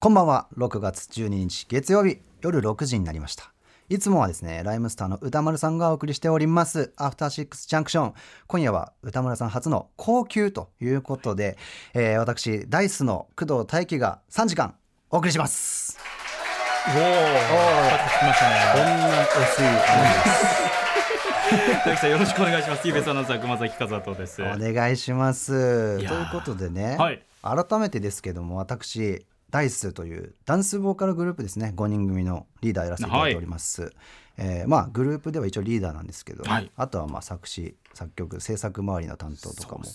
こんばんは。6月12日月曜日夜6時になりました。いつもはですねライムスターの歌丸さんがお送りしております。アフターシックスジャンクション。今夜は歌丸さん初の高級ということで、えー私ダイスの工藤大輝が3時間お送りします。おお、かかってきましたこんね。な薄い大木さんよろしくお願いします。TBS アナウンサー熊崎和人です。お願いします。ということでね、はい。改めてですけども私ダイスというダンスボーカルグループですね5人組のリーダーやらせていただいております、えーまあグループでは一応リーダーなんですけど、はいあとはまあ作詞作曲制作周りの担当とかも。し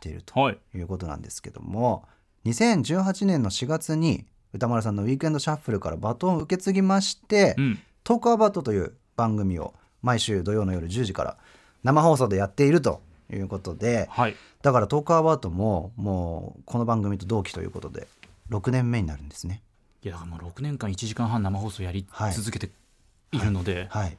ているとはい。いうことなんですけども2018年の4月に歌丸さんの「ウィークエンドシャッフル」からバトンを受け継ぎまして、うん。トークアバウトという番組を毎週土曜の夜10時から生放送でやっているということではい。だからトークアバウトももうこの番組と同期ということで6年目になるんですね。いや、もう6年間1時間半生放送やりはい。続けているので、はい。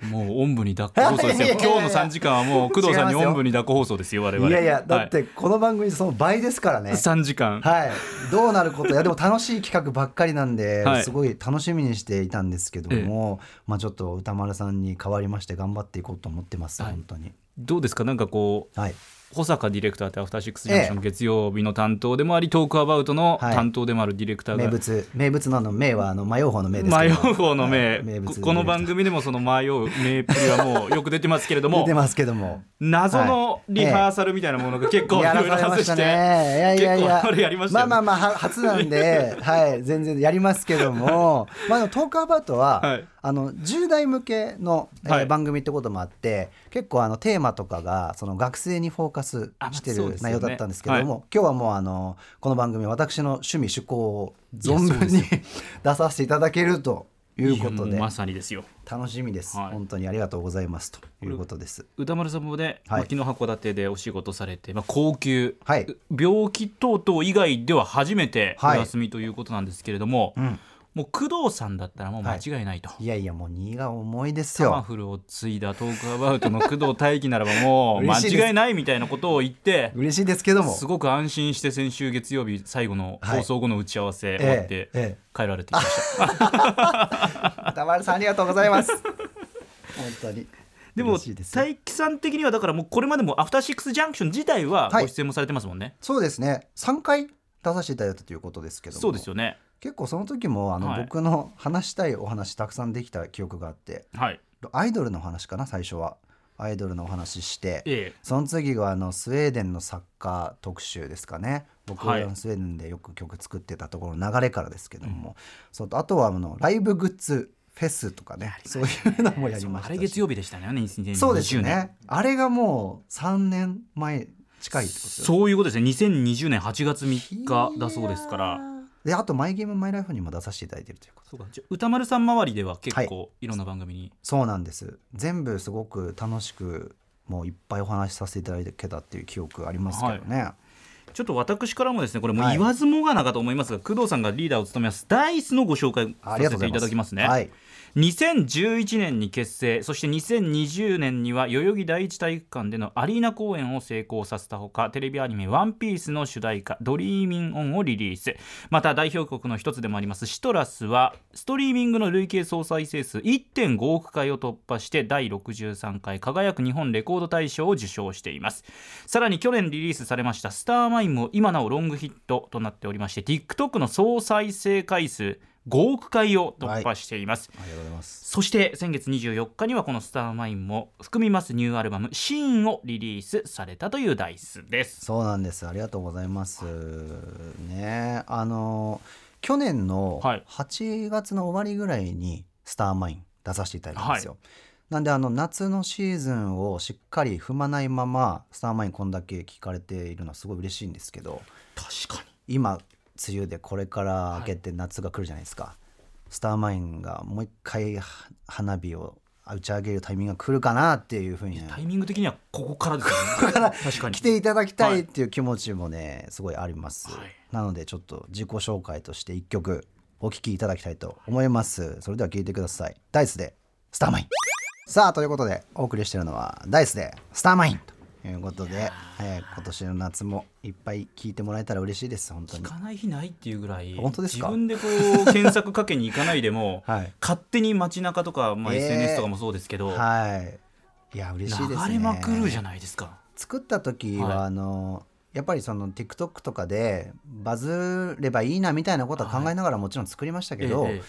もうおんぶに抱っこ放送ですよ。いやいやいや今日の3時間はもう 工藤さんにおんぶに抱っこ放送ですよ、我々。いやいやだっはてこの番組その倍ですからね。い、3時間。はい。どうなることいやでも楽しい企画ばっかりなんで、はい。すごい楽しみにしていたんですけども、まあちょっと歌丸さんに代わりまして頑張っていこうと思ってます、はい。本当に。どうですか？なんかこう、はい保坂ディレクターってアフターシックスジャンクション月曜日の担当でもあり、トークアバウトのはい。担当でもあるディレクターが、名物名物のあの名はあの迷う方の名ですけ迷どう方の名、ここの番組でもその迷う名っぷりはもうよく出てますけれども。出てますけども。謎のリハーサルみたいなものが結構いやろいろ外して、ね。いやいやいや。や。りましたよねまあまあまあは初なんで、はい。全然やりますけども、まあトークアバウトは、はいあの10代向けの、えーはい。番組ってこともあって、結構あのテーマとかがその学生にフォーカスしてる内容だったんですけども、今日はもうあのこの番組私の趣味趣向を存分に 出させていただけるということでまさにですよ。楽しみです、はい。本当にありがとうございますということです。歌丸さんもね、はい。まあ昨日函館でお仕事されて、まあ、高級、はい。病気等々以外では初めておはい休みということなんですけれども、うんもう工藤さんだったらもう間違いないと。いやいやもう荷が重いですタマよ。フルを継いだトークアバウトの工藤大輝ならばもう間違いないみたいなことを言って嬉しいですけども。すごく安心して先週月曜日最後のはい放送後の打ち合わせ終わってええ帰られてきました。歌丸さんありがとうございます。本当に。でも大輝さん的にはだからもうこれまでもアフターシックスジャンクション自体ははいご出演もされてますもんね。そうですね。3回出させていただいたということですけども。そうですよね。結構その時もあの、はい僕の話したいお話たくさんできた記憶があって、はい。アイドルの話かな最初は。アイドルのお話して、ええ。その次があのスウェーデンの作家特集ですかね。僕ははいスウェーデンでよく曲作ってたところの流れからですけども、そうあとはあのライブグッズフェスとかね、そういうのもやりましたし。あれ月曜日でしたね。2020年そうですね。あれがもう3年前近いってことですよそういうことですね。2020年8月3日だそうですから。であと「マイゲームマイライフ」にも出させていただいているということそうか。じゃあ歌丸さん周りでは結構い。ろんな番組に？そうなんです。全部すごく楽しくもういっぱいお話しさせていただけたっていう記憶ありますけどね、ちょっと私からもですねこれも言わずもがなかと思いますが、工藤さんがリーダーを務めます。 Da-iCE のご紹介させていただきますね。はい。2011年に結成そして2020年には代々木第一体育館でのアリーナ公演を成功させたほかテレビアニメ「ワンピースの主題歌「ドリーミンオン」をリリース。また代表曲の一つでもあります CITRUS はストリーミングの累計総再生数1.5億回を突破して第63回輝く日本レコード大賞を受賞しています。さらに去年リリースされました「スターマイン」も今なおロングヒットとなっておりまして TikTok の総再生回数5億回を突破しています、ありがとうございます。そして先月24日にはこの「スターマイン」も含みますニューアルバム「シーン」をリリースされたというダイスです。そうなんです。ありがとうございます。ね。あの去年のはい。8月の終わりぐらいに「スターマイン」出させていただいたんですよ、なんであの夏のシーズンをしっかり踏まないまま「スターマイン」こんだけ聞かれているのはすごい嬉しいんですけど確か今梅雨でこれから明けて夏が来るじゃないですか、スターマインがもう一回は花火を打ち上げるタイミングが来るかなっていうふうに。にタイミング的にはここからですよね。確かに。来ていただきたいっていう気持ちもねすごいあります、はい。なのでちょっと自己紹介として一曲お聴きいただきたいと思います。それでは聴いてください。ダイスでスターマインさあということでお送りしているのはダイスでスターマインということで、えー今年の夏もいっぱい聞いてもらえたら嬉しいです本当に。聞かない日ないっていうぐらい本当ですか？自分でこう検索かけに行かないでも はい。勝手に街中とか、まあ、えー SNS とかもそうですけど、はい。いや嬉しいですね。流れまくるじゃないですか。作った時は、はい。あのやっぱりその TikTok とかでバズればいいなみたいなことは考えながらもちろん作りましたけど、えええ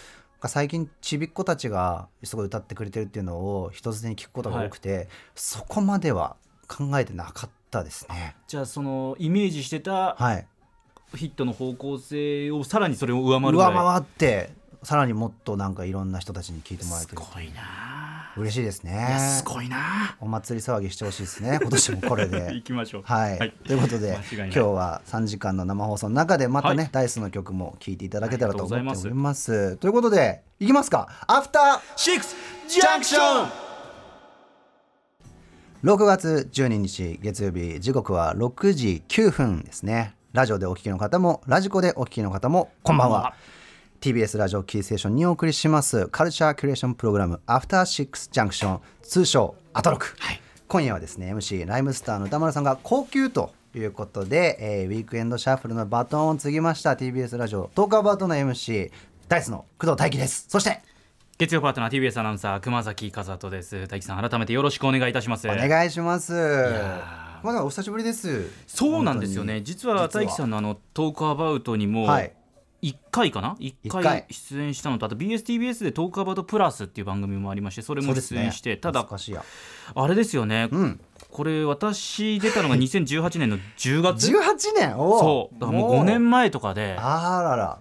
最近ちびっ子たちがすごい歌ってくれてるっていうのを人づてに聞くことが多くて、そこまでは考えてなかったですね。じゃあそのイメージしてたはい、ヒットの方向性をさらにそれを上回る上回ってさらにもっとなんかいろんな人たちに聞いてもらえてるすごいな。嬉しいですね。すごいな。お祭り騒ぎしてほしいですね今年もこれで。行きましょう。はい、はい。ということで今日は3時間の生放送の中でまたね、はい。ダイスの曲も聴いていただけたらと思っております。ということでいきますか？アフターシックスジャンクション。6月12日月曜日時刻は6時9分ですね。ラジオでお聞きの方もラジコでお聞きの方もこんばんは TBS ラジオキーステーションにお送りします。カルチャーキュレーションプログラムアフターシックスジャンクション通称アトロク、はい。今夜はですね MC ライムスターの歌丸さんが高級ということで、えーウィークエンドシャッフルのバトンを継ぎました。TBS ラジオトークアバートの MC ダイスの工藤大輝です。そして月曜パートナー TBS アナウンサー熊崎和人です。大樹さん改めてよろしくお願いいたします。お願いします。まだお久しぶりです。そうなんですよね。本実は大樹さんのあのトークアバウトにも、はい1回かな？1一回回。出演したのとあと BSTBS で「トークアバウトプラス」っていう番組もありましてそれも出演して、ただ懐かしいや。あれですよね、うん。これ私出たのが 2018年の10月？18年？おそう。だからもう5年前とかであらら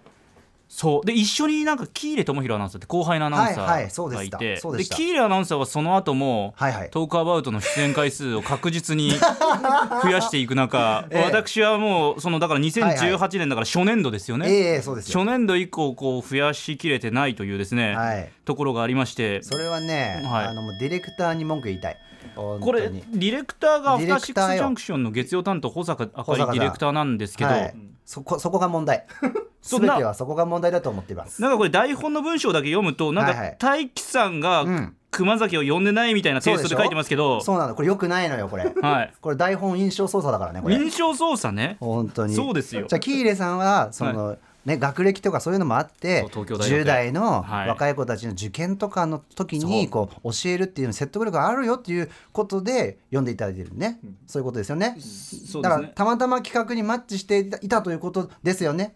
そう。で一緒になんか喜入智弘アナウンサーって後輩のアナウンサーがいて、喜入アナウンサーはその後も、はいはい。トークアバウトの出演回数を確実に 増やしていく中、ええ。私はもうそのだから2018年だから初年度ですよね、ええそうですよ。初年度以降こう増やしきれてないというですね、はい。ところがありまして。それはね、はい。あのもうディレクターに文句言いたい。これデに。ィレクターがアフターシックスジャンクションの月曜担当保坂あかりディレクターなんですけど、はい、そこそこが問題。全てはそこが問題だと思っています。なんかこれ台本の文章だけ読むとなんかはいはい。大樹さんがうん。熊崎を呼んでないみたいなテイストで書いてますけど、そうなの。これよくないのよこれ。はい、これ台本印象操作だからねこれ。印象操作ね。本当に。そうですよ。じゃあ喜入さんはその、ね、学歴とかそういうのもあってそう東京大学。10代のはい。若い子たちの受験とかの時にこう教えるっていう説得力があるよっていうことで読んでいただいてるね、そういうことですよね。ね。だからたまたま企画にマッチしていたいたということですよね。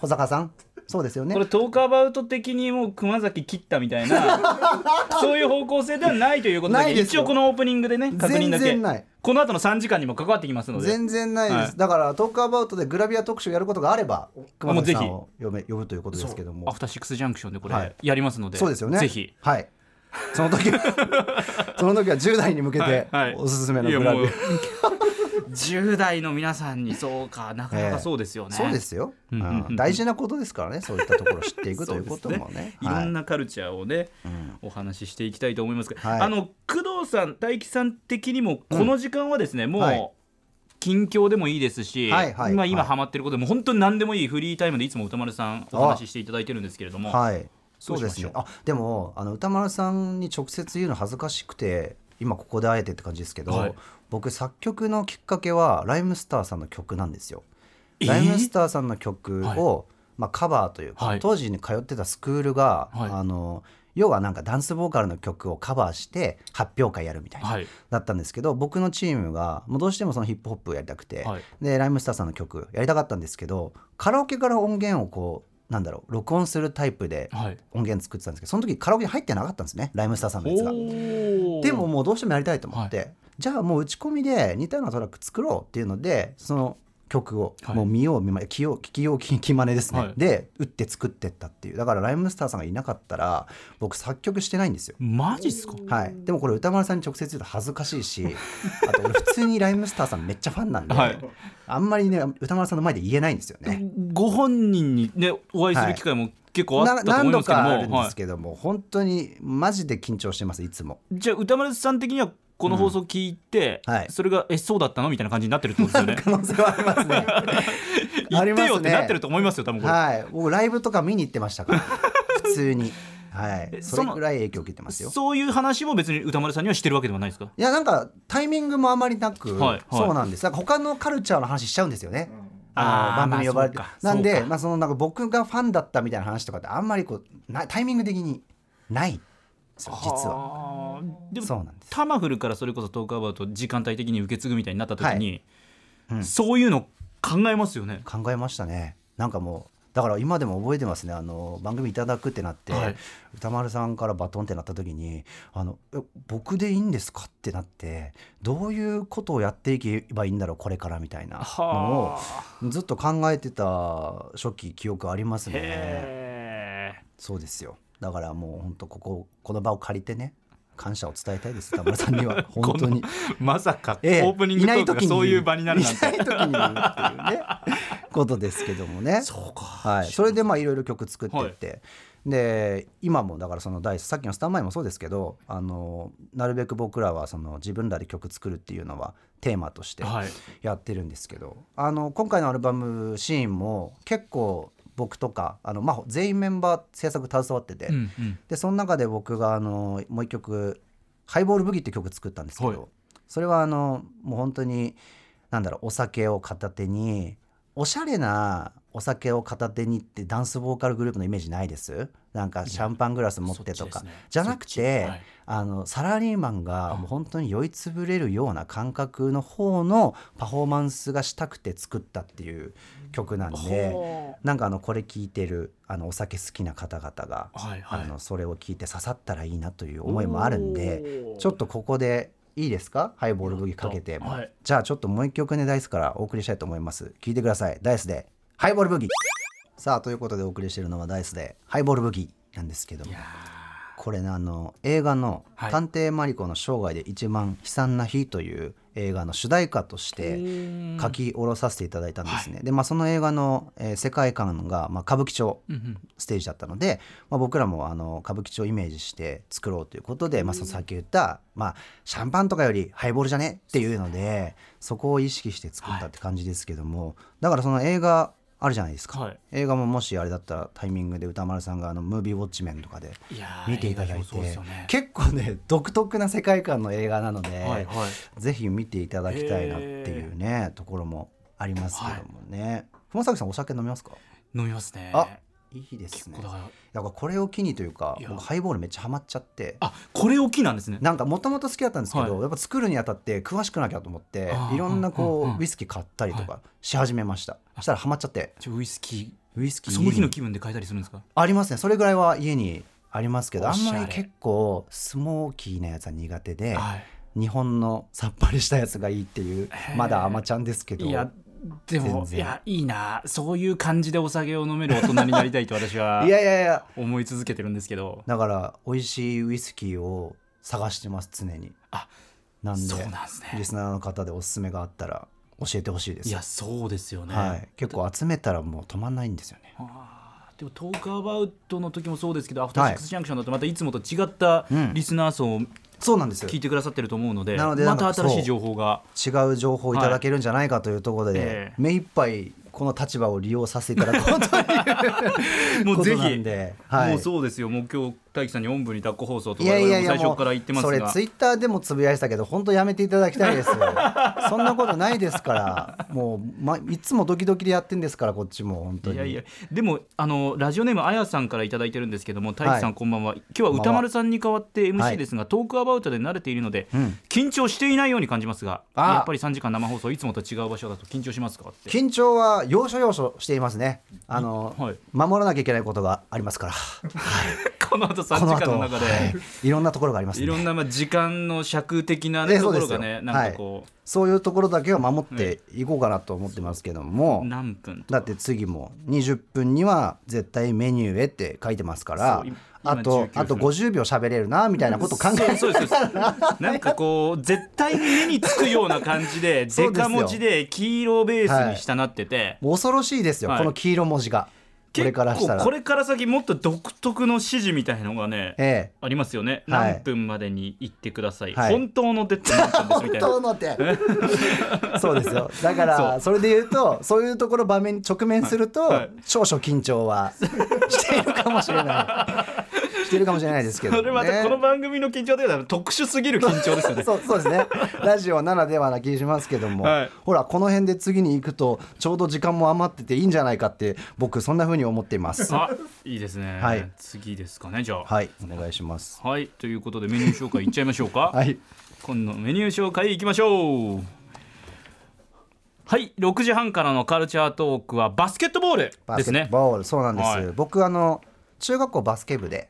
保坂さんそうですよね。これトークアバウト的にもう熊崎切ったみたいな そういう方向性ではないということで一応このオープニングでね確認だけ。全然ない。この後の3時間にも関わってきますので。全然ないです、はい。だからトークアバウトでグラビア特集やることがあれば熊崎さんもを呼べ呼ぶということですけども。アフターシックスジャンクションでこはい。れやりますので、そうですよね。ぜひ。はい。その時 その時は10代に向けてはい。はい。おすすめのグラビア、10代の皆さんにそうかなかなかそうですよね、そうですよ、大事なことですからね。そういったところを知っていくということも。ね。い。ろんな、なカルチャーをね、うん。お話ししていきたいと思いますが、はい。あの工藤さん大樹さん的にもこの時間はですね、もう、はい。近況でもいいですし、はいはい今今はい。ハマってることでも本当に何でもいいフリータイムでいつも歌丸さんお話ししていただいてるんですけれども、はい。そうですね。あでもあの歌丸さんに直接言うの恥ずかしくて今ここで会えてって感じですけど、はい僕作曲のきっかけはライムスターさんの曲なんですよ。えー？ライムスターさんの曲を、まあ、カバーというか、はい。当時に通ってたスクールが、はい。あの要はなんかダンスボーカルの曲をカバーして発表会やるみたいな、はい。だったんですけど僕のチームがもうどうしてもそのヒップホップをやりたくて、はい。でライムスターさんの曲やりたかったんですけどカラオケから音源をこうなんだろう録音するタイプではい。音源作ってたんですけどその時カラオケに入ってなかったんですねライムスターさんのやつが。でももうどうしてもやりたいと思って、じゃあもう打ち込みで似たようなトラック作ろうっていうのでその曲をはい。もう見よう見まね聞よう聞きよう聞きまねですね、はい。で打って作ってったっていう。だからライムスターさんがいなかったら僕作曲してないんですよ。マジっすか？はい、でもこれ歌丸さんに直接言うと恥ずかしいし あと俺普通にライムスターさんめっちゃファンなんで、はい。あんまりね歌丸さんの前で言えないんですよね。ご本人にねお会いする機会も結構あったと思ない何度かあるんではい。すけども、本当にマジで緊張してますいつも。じゃあ歌丸さん的にはこの放送聞いて、うん。はい。それがえそうだったの？みたいな感じになってるってことですよね。可能性はありますね。言ってよってなってるとと思いますよ多分これ、はい、僕ライブとか見に行ってましたから。普通に。はい。えそれぐらい影響を受けてますよ。そういう話も別に歌丸さんにはしてるわけではないですか？いやなんかタイミングもあまりなく、はい。はい。そうなんです。なんか他のカルチャーの話しちゃうんですよね、あーあの番組呼ばれて、まあなんでまあそのなんか僕がファンだったみたいな話とかってあんまりこうなタイミング的にない実は。はでもそうなんです。タマフルからそれこそトークアバウト時間帯的に受け継ぐみたいになった時に、うん。そういうの考えますよね。考えましたね。なんかもうだから今でも覚えてますね。あの番組いただくってなって、はい。歌丸さんからバトンってなった時にあのえ僕でいいんですかってなってどういうことをやっていけばいいんだろうこれからみたいなのをはずっと考えてた初期記憶ありますね。そうですよ。だからもう本当こここの場を借りてね感謝を伝えたいです田村さんには。本当に。まさかオええープニングトークがそういう場になるなんていない時に言うっていうねことですけどもね。そうか。はい、それでまあいろいろ曲作ってって、で今もだからそのダイスさっきの「スタンバイ」もそうですけどあのなるべく僕らはその自分らで曲作るっていうのはテーマとしてはい。やってるんですけど、あの今回のアルバムシーンも結構僕とかあの、まあ、全員メンバー制作携わってて、うんうん。でその中で僕があのもう一曲「ハイボールブギ」って曲作ったんですけど、はい。それはあのもう本当になんだろうお酒を片手におしゃれなお酒を片手にってダンスボーカルグループのイメージないです？なんかシャンパングラス持ってとか、ね。じゃなくそて、はい。あのサラリーマンがもう本当に酔いつぶれるような感覚の方のパフォーマンスがしたくて作ったっていう曲なんで。ほなんかあのこれ聞いてるあのお酒好きな方々が、はいはい。あのそれを聞いて刺さったらいいなという思いもあるんでちょっとここでいいですか？ハイボールブギかけても、はい。じゃあちょっともう一曲ねダイスからお送りしたいと思います。聞いてください。ダイスで。ハイボールブギさあということでお送りしているのはダイスで。ハイボールブギなんですけども。これねあの映画の「はい。探偵マリコの生涯で一番悲惨な日」という映画の主題歌としてー。書き下ろさせていただいたんですね、でまあその映画の、えー世界観が、まあ、歌舞伎町ステージだったので、まあ、僕らもあの歌舞伎町をイメージして作ろうということで、まあ、そのさっき言った、まあ、シャンパンとかよりハイボールじゃねっていうのでそこを意識して作ったって感じですけども、だからその映画あるじゃないですか、はい。映画ももしあれだったらタイミングで歌丸さんがあのムービーウォッチメンとかで見ていただいてよね。結構ね独特な世界観の映画なので、はいはい。ぜひ見ていただきたいなっていうねところもありますけどもね。熊崎さんお酒飲みますか？飲みますね。あいいですね。だからこれを機にというか僕ハイボールめっちゃハマっちゃって。あこれ大きいなんですね。なんかもともと好きだったんですけど、はい。やっぱ作るにあたって詳しくなきゃと思っていろんなこう、うんうんウイスキー買ったりとかし始めました、そしたらハマっちゃって。ちょウイスキウイスキー。ーその日の気分で変えたりするんですか？ありますね。それぐらいは家にありますけどあんまり結構スモーキーなやつは苦手で、はい。日本のさっぱりしたやつがいいっていうまだ甘ちゃんですけど。いやでもいやいいな。そういう感じでお酒を飲める大人になりたいと私は いやいやいや。思い続けてるんですけど。だから美味しいウイスキーを探してます常に。あなんでそうなんですね。リスナーの方でおすすめがあったら教えてほしいです。いやそうですよね、はい、結構集めたらもう止まんないんですよね。でもトークアバウトの時もそうですけどアフターシックスジャンクションだとまたいつもと違ったうん。リスナー層をそうなんですよ。聞いてくださってると思うので、なのでまた新しい情報が。違う情報をいただけるんじゃないかというところで、ええ目いっぱいこの立場を利用させていただこうという もうぜひ。はい、もうそうですよ。もう今日大樹さんにおんぶに抱っこ放送とかいやいやいやもう最初から言ってますそれがツイッターでもつぶやいてたけど本当やめていただきたいです。そんなことないですから。もう、ま、いつもドキドキでやってんですからこっちも本当に。いやいや。でもあのラジオネームあやさんから頂いただいてるんですけども大樹さん、はいこんばんは。今日は歌丸さんに代わって MC ですが、トークアバウトで慣れているので、うん。緊張していないように感じますがやっぱり3時間生放送いつもと違う場所だと緊張しますかって。緊張は要所要所していますね。あの、はい。守らなきゃいけないことがありますから この後3時間の中で、はい。いろんなところがありますね。いろんなまあ時間の尺的な、ね、ねところがねなんかこそういうところだけは守っていこうかなと思ってますけども、う、何分とだって次も20分には絶対メニューへって書いてますから。あと19分。あと50秒喋れるなみたいなこと考えてそうですそう。ですなんかこう絶対に目につくような感じで デカ文字で黄色ベースにしたなってて、恐ろしいですよ、はい。この黄色文字がこれからしたら。これから先もっと独特の指示みたいのがねええ。ありますよね、はい。何分までに行ってください、はい。本当のデッド何分ですみたいな。本当のって そうですよ。だからそれで言うとそういうところ場面に直面すると、はい。少々緊張はしているかもしれないしてるかもしれないですけど、それまたこの番組の緊張というのは特殊すぎる緊張ですよね。そうそうですね。ラジオならではな気しますけども、はい。ほらこの辺で次に行くとちょうど時間も余ってていいんじゃないかって僕そんな風に思っています。あいいですね、はい。次ですかねじゃあ。はいお願いします。はいということでメニュー紹介いっちゃいましょうか。はい。今度のメニュー紹介いきましょう。はい6時半からのカルチャートークはバスケットボールバスですね。ケットボール、そうなんです、はい。僕あの中学校バスケ部で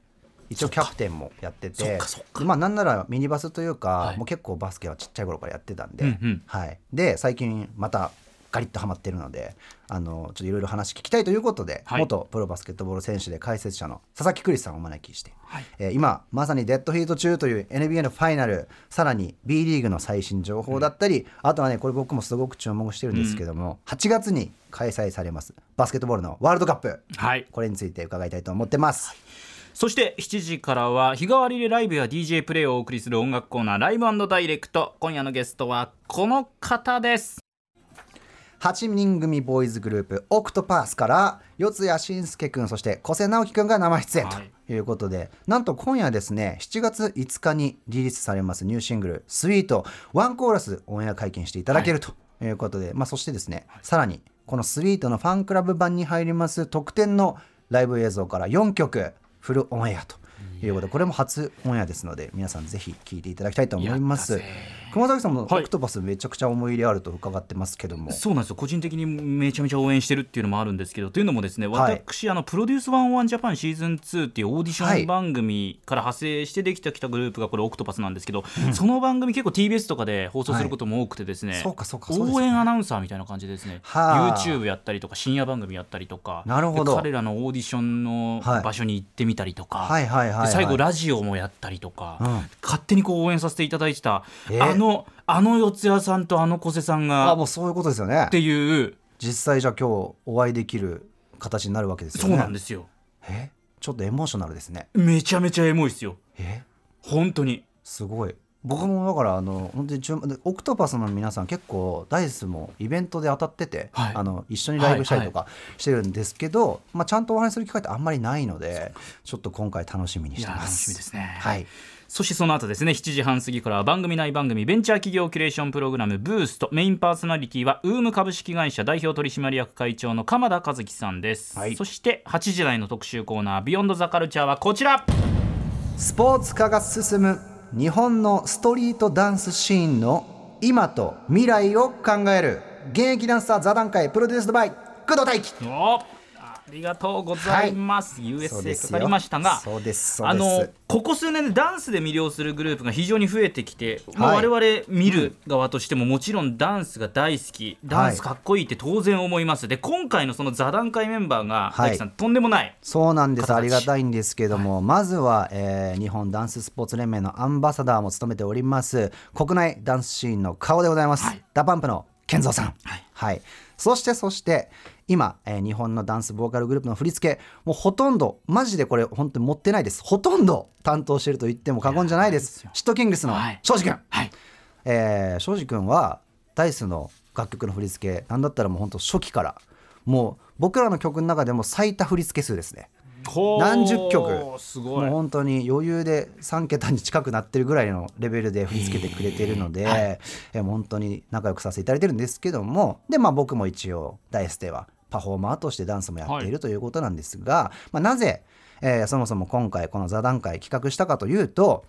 一応キャプテンもやっててまあなんならミニバスというか、はい。もう結構バスケはちっちゃい頃からやってたんで、うんうん。はい、で最近またガリッとハマってるのであのちょっといろいろ話聞きたいということで、はい。元プロバスケットボール選手で解説者の佐々木クリスさんをお招きして、はい。えー今まさにデッドヒート中という NBA のファイナルさらに B リーグの最新情報だったり、あとはねこれ僕もすごく注目してるんですけども、8月に開催されますバスケットボールのワールドカップ。はい。これについて伺いたいと思ってます。そして7時からは日替わりでライブや DJ プレイをお送りする音楽コーナーライブダイレクト。今夜のゲストはこの方です。8人組ボーイズグループオクトパースから四谷真介くんそして小瀬直樹くんが生出演はい。ということで、なんと今夜ですね7月5日にリリースされますニューシングル「スイート。ワンコーラスオンエア会見していただけるということで、まあ、そしてですね、さらにこのスイートのファンクラブ版に入ります特典のライブ映像から4曲フルオンエアと。いうことでこれも初オンエアですので皆さんぜひ聴いていただきたいと思います。熊崎さんもオはいクトパスめちゃくちゃ思い入れあると伺ってますけども、そうなんですよ。個人的にめちゃめちゃ応援してるっていうのもあるんですけどというのもですねはい。私、あのプロデュース101ジャパンシーズン2っていうオーディシはいョン番組から派生してできてきたグループがこれオクトパスなんですけど、その番組結構 TBS とかで放送することも多くてですね、そうかそうかね応援アナウンサーみたいな感じでですねはあ YouTube やったりとか深夜番組やったりとかなるほど。で彼らのオーディションのはい。場所に行ってみたりとか、はいはいはいはいで最後ラジオもやったりとか、うん。勝手にこう応援させていただいてた、え？あのあの四谷さんとあの小瀬さんがあもうそういうことですよね。っていう。実際じゃあ今日お会いできる形になるわけですよそうねなんですよ。え？ちょっとエモーショナルですね。めちゃめちゃエモいですよ。え？本当に。すごい僕もだからあの本当にオクトパスの皆さん結構ダイスもイベントで当たってて、はい。あの一緒にライブしたりとかしてるんですけど、まあ、ちゃんとお話しする機会ってあんまりないのでちょっと今回楽しみにしてます。楽しみですね。はい。そしてその後ですね7時半過ぎからは番組内番組ベンチャー企業キュレーションプログラムブースト。メインパーソナリティはウーム株式会社代表取締役会長の鎌田和樹さんです、はい。そして8時台の特集コーナービヨンドザカルチャーはこちら。スポーツ化が進む日本のストリートダンスシーンの今と未来を考える現役ダンサー座談会プロデュースドバイ工藤大輝りがとうございます、そう U.S.A. かかりましたがそうですそうあのここ数年でダンスで魅了するグループが非常に増えてきて、まあはい我々見る側としてももちろんダンスが大好きダンスかっこいいって当然思います、で今回のその座談会メンバーが、はい。さんとんでもないそうなんです。ありがたいんですけども、まずは、えー日本ダンススポーツ連盟のアンバサダーも務めております国内ダンスシーンの顔でございます、はい。 DA PUMP の KENZO さん。はい。はい、そしてそして今、えー日本のダンスボーカルグループの振り付けもうほとんどマジでこれ本当に持ってないです。ほとんど担当してると言っても過言じゃないです。シットキングスのはい。庄司君、はい。えー庄司君はダイスの楽曲の振り付けなんだったらもう本当初期からもう僕らの曲の中でも最多振り付け数ですね。何十曲。すごい。もう本当に余裕で3桁に近くなってるぐらいのレベルで振り付けてくれてるので、えーもう本当に仲良くさせていただいてるんですけどもで、まあ、僕も一応ダイスではパフォーマーとしてダンスもやっているということなんですが、まあ、なぜ、えーそもそも今回この座談会企画したかというと、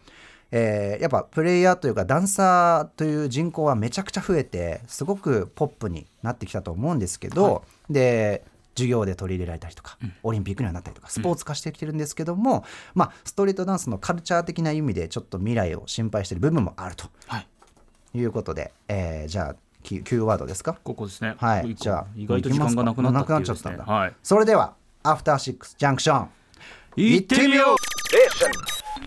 えーやっぱプレイヤーというかダンサーという人口はめちゃくちゃ増えてすごくポップになってきたと思うんですけど、で授業で取り入れられたりとか、オリンピックにはなったりとかスポーツ化してきてるんですけども、まあ、ストリートダンスのカルチャー的な意味でちょっと未来を心配している部分もあるとはい。いうことで、えーじゃあキ Q ワードですか？ここですね。はい。じゃあ意外と時間がなくなったっね。なくなっちゃったんだ。はい。それではアフターシックスジャンクション行ってみよう。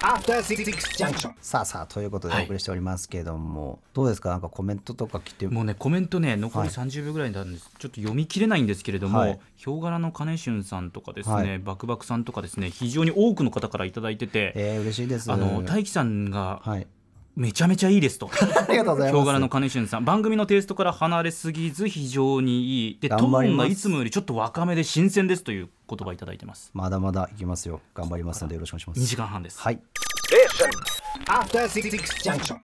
After Six Junction. さあさあということでおはい。送りしておりますけども、どうですか？なんかコメントとか来てもうねコメントね残りはい。30秒ぐらいなんです、ちょっと読み切れないんですけれども、はい。ヒョウ柄の金春さんとかですね、はい。バクバクさんとかですね非常に多くの方からいただいてて、えー、嬉しいです。あの大樹さんがはいめちゃめちゃいいですとありがとうございますヒョウ柄の金俊さん番組のテイストから離れすぎず非常にいいでトーンがいつもよりちょっと若めで新鮮ですという言葉いただいてますまだまだいきますよ頑張りますのでよろしくお願いしま2す時間半ですはい Station. After Six Junction.